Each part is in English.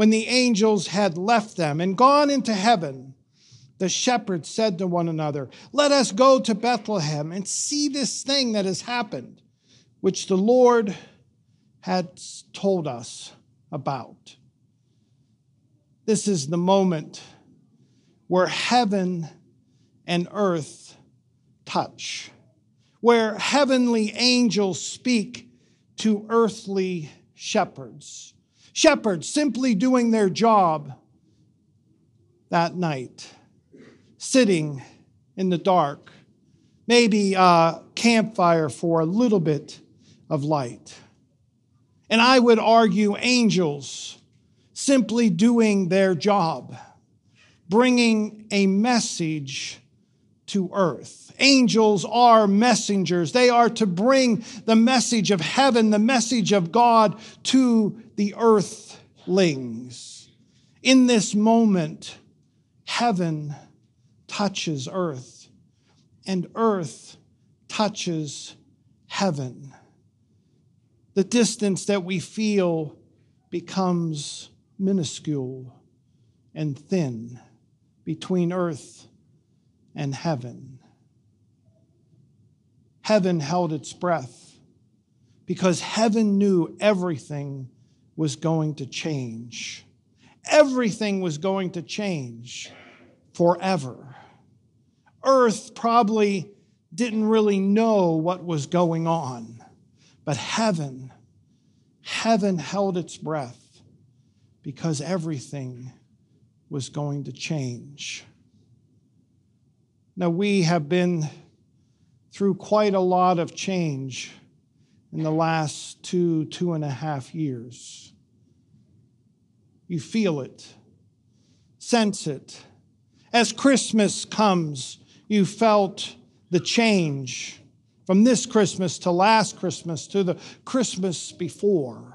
When the angels had left them and gone into heaven, the shepherds said to one another, Let us go to Bethlehem and see this thing that has happened, which the Lord had told us about. This is the moment where heaven and earth touch, where heavenly angels speak to earthly shepherds. Shepherds simply doing their job that night, sitting in the dark, maybe a campfire for a little bit of light. And I would argue angels simply doing their job, bringing a message to earth. Angels are messengers. They are to bring the message of heaven, the message of God to the earthlings. In this moment, heaven touches earth, and earth touches heaven. The distance that we feel becomes minuscule and thin between earth and heaven. Heaven held its breath because heaven knew everything was going to change. Everything was going to change forever. Earth probably didn't really know what was going on, but heaven, heaven held its breath because everything was going to change. Now, we have been through quite a lot of change in the last two, two and a half years. You feel it, sense it. As Christmas comes, you felt the change from this Christmas to last Christmas to the Christmas before.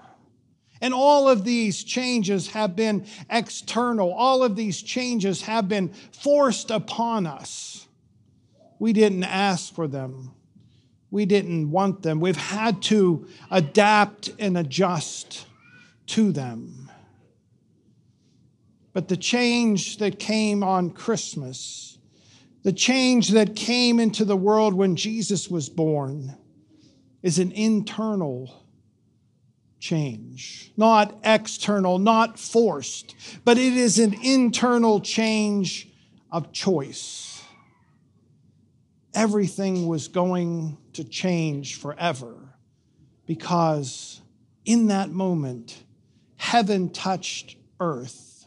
And all of these changes have been external. All of these changes have been forced upon us. We didn't ask for them. We didn't want them. We've had to adapt and adjust to them. But the change that came on Christmas, the change that came into the world when Jesus was born, is an internal change, not external, not forced, but it is an internal change of choice. Everything was going to change forever because in that moment, heaven touched earth.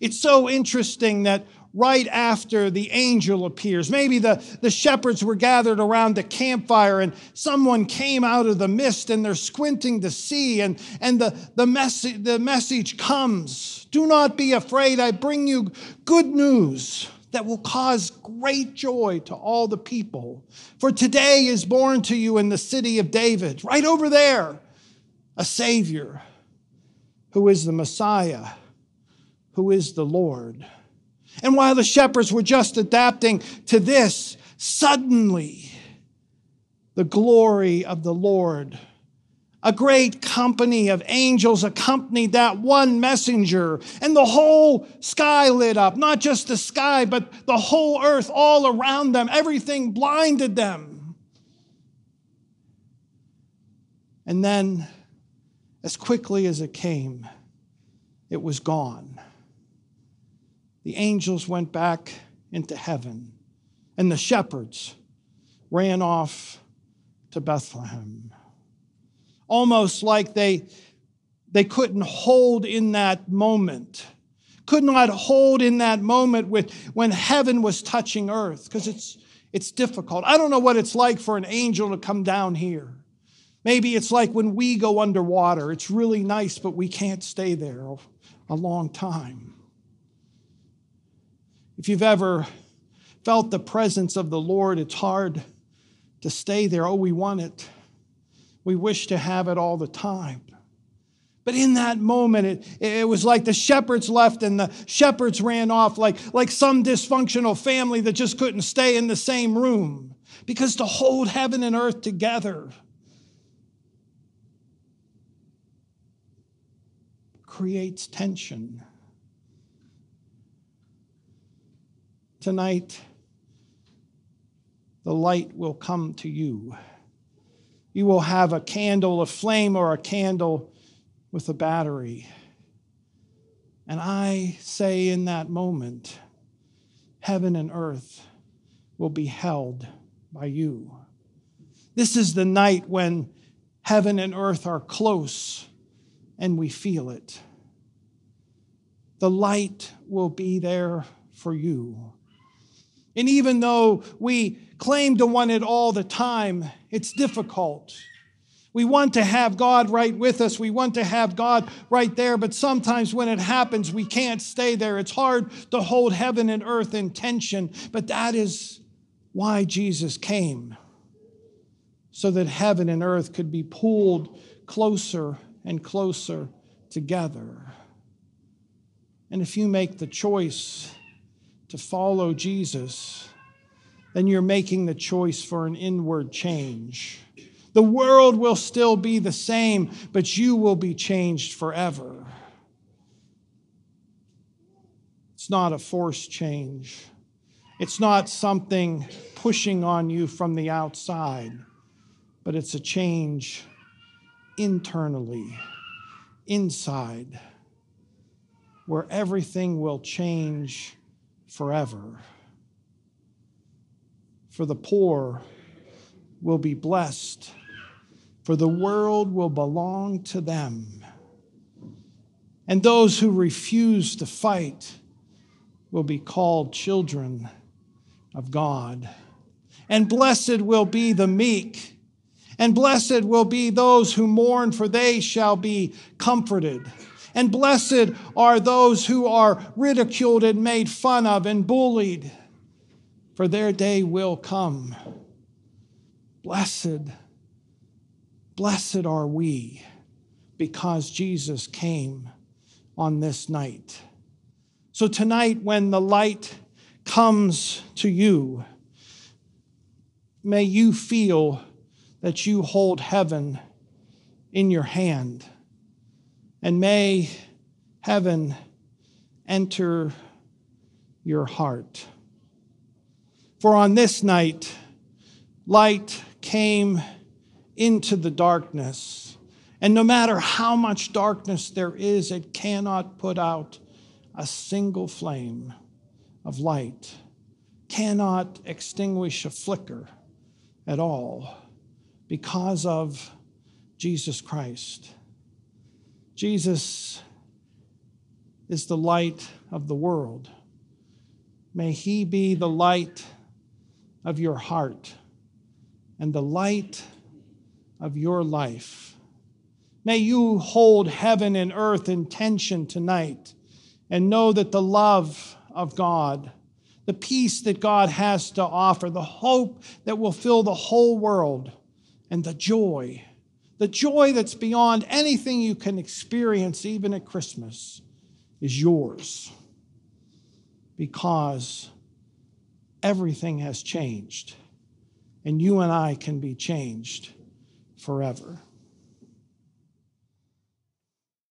It's so interesting that right after the angel appears. Maybe the, the shepherds were gathered around the campfire and someone came out of the mist and they're squinting to see, and, and the, the, message, the message comes Do not be afraid, I bring you good news that will cause great joy to all the people. For today is born to you in the city of David, right over there, a Savior who is the Messiah, who is the Lord. And while the shepherds were just adapting to this, suddenly the glory of the Lord, a great company of angels accompanied that one messenger, and the whole sky lit up. Not just the sky, but the whole earth all around them. Everything blinded them. And then, as quickly as it came, it was gone. the angels went back into heaven, and the shepherds ran off to Bethlehem. Almost like they, they couldn't hold in that moment, could not hold in that moment with, when heaven was touching earth, because it's, it's difficult. I don't know what it's like for an angel to come down here. Maybe it's like when we go underwater. It's really nice, but we can't stay there a long time. If you've ever felt the presence of the Lord, it's hard to stay there. Oh, we want it. We wish to have it all the time. But in that moment, it, it was like the shepherds left and the shepherds ran off, like, like some dysfunctional family that just couldn't stay in the same room. Because to hold heaven and earth together creates tension. Tonight, the light will come to you. You will have a candle, a flame, or a candle with a battery. And I say in that moment, heaven and earth will be held by you. This is the night when heaven and earth are close and we feel it. The light will be there for you. And even though we claim to want it all the time, it's difficult. We want to have God right with us. We want to have God right there. But sometimes when it happens, we can't stay there. It's hard to hold heaven and earth in tension. But that is why Jesus came, so that heaven and earth could be pulled closer and closer together. And if you make the choice to follow Jesus, then you're making the choice for an inward change. The world will still be the same, but you will be changed forever. It's not a forced change. It's not something pushing on you from the outside, but it's a change internally, inside, where everything will change forever. For the poor will be blessed, for the world will belong to them. And those who refuse to fight will be called children of God. And blessed will be the meek and blessed will be those who mourn, for they shall be comforted. And blessed are those who are ridiculed and made fun of and bullied, for their day will come. Blessed, blessed are we because Jesus came on this night. So tonight, when the light comes to you, may you feel that you hold heaven in your hand. And may heaven enter your heart. For on this night, light came into the darkness. And no matter how much darkness there is, it cannot put out a single flame of light, cannot extinguish a flicker at all because of Jesus Christ. Jesus is the light of the world. May he be the light of your heart and the light of your life. May you hold heaven and earth in tension tonight and know that the love of God, the peace that God has to offer, the hope that will fill the whole world and the joy, the joy that's beyond anything you can experience, even at Christmas, is yours because everything has changed, and you and I can be changed forever.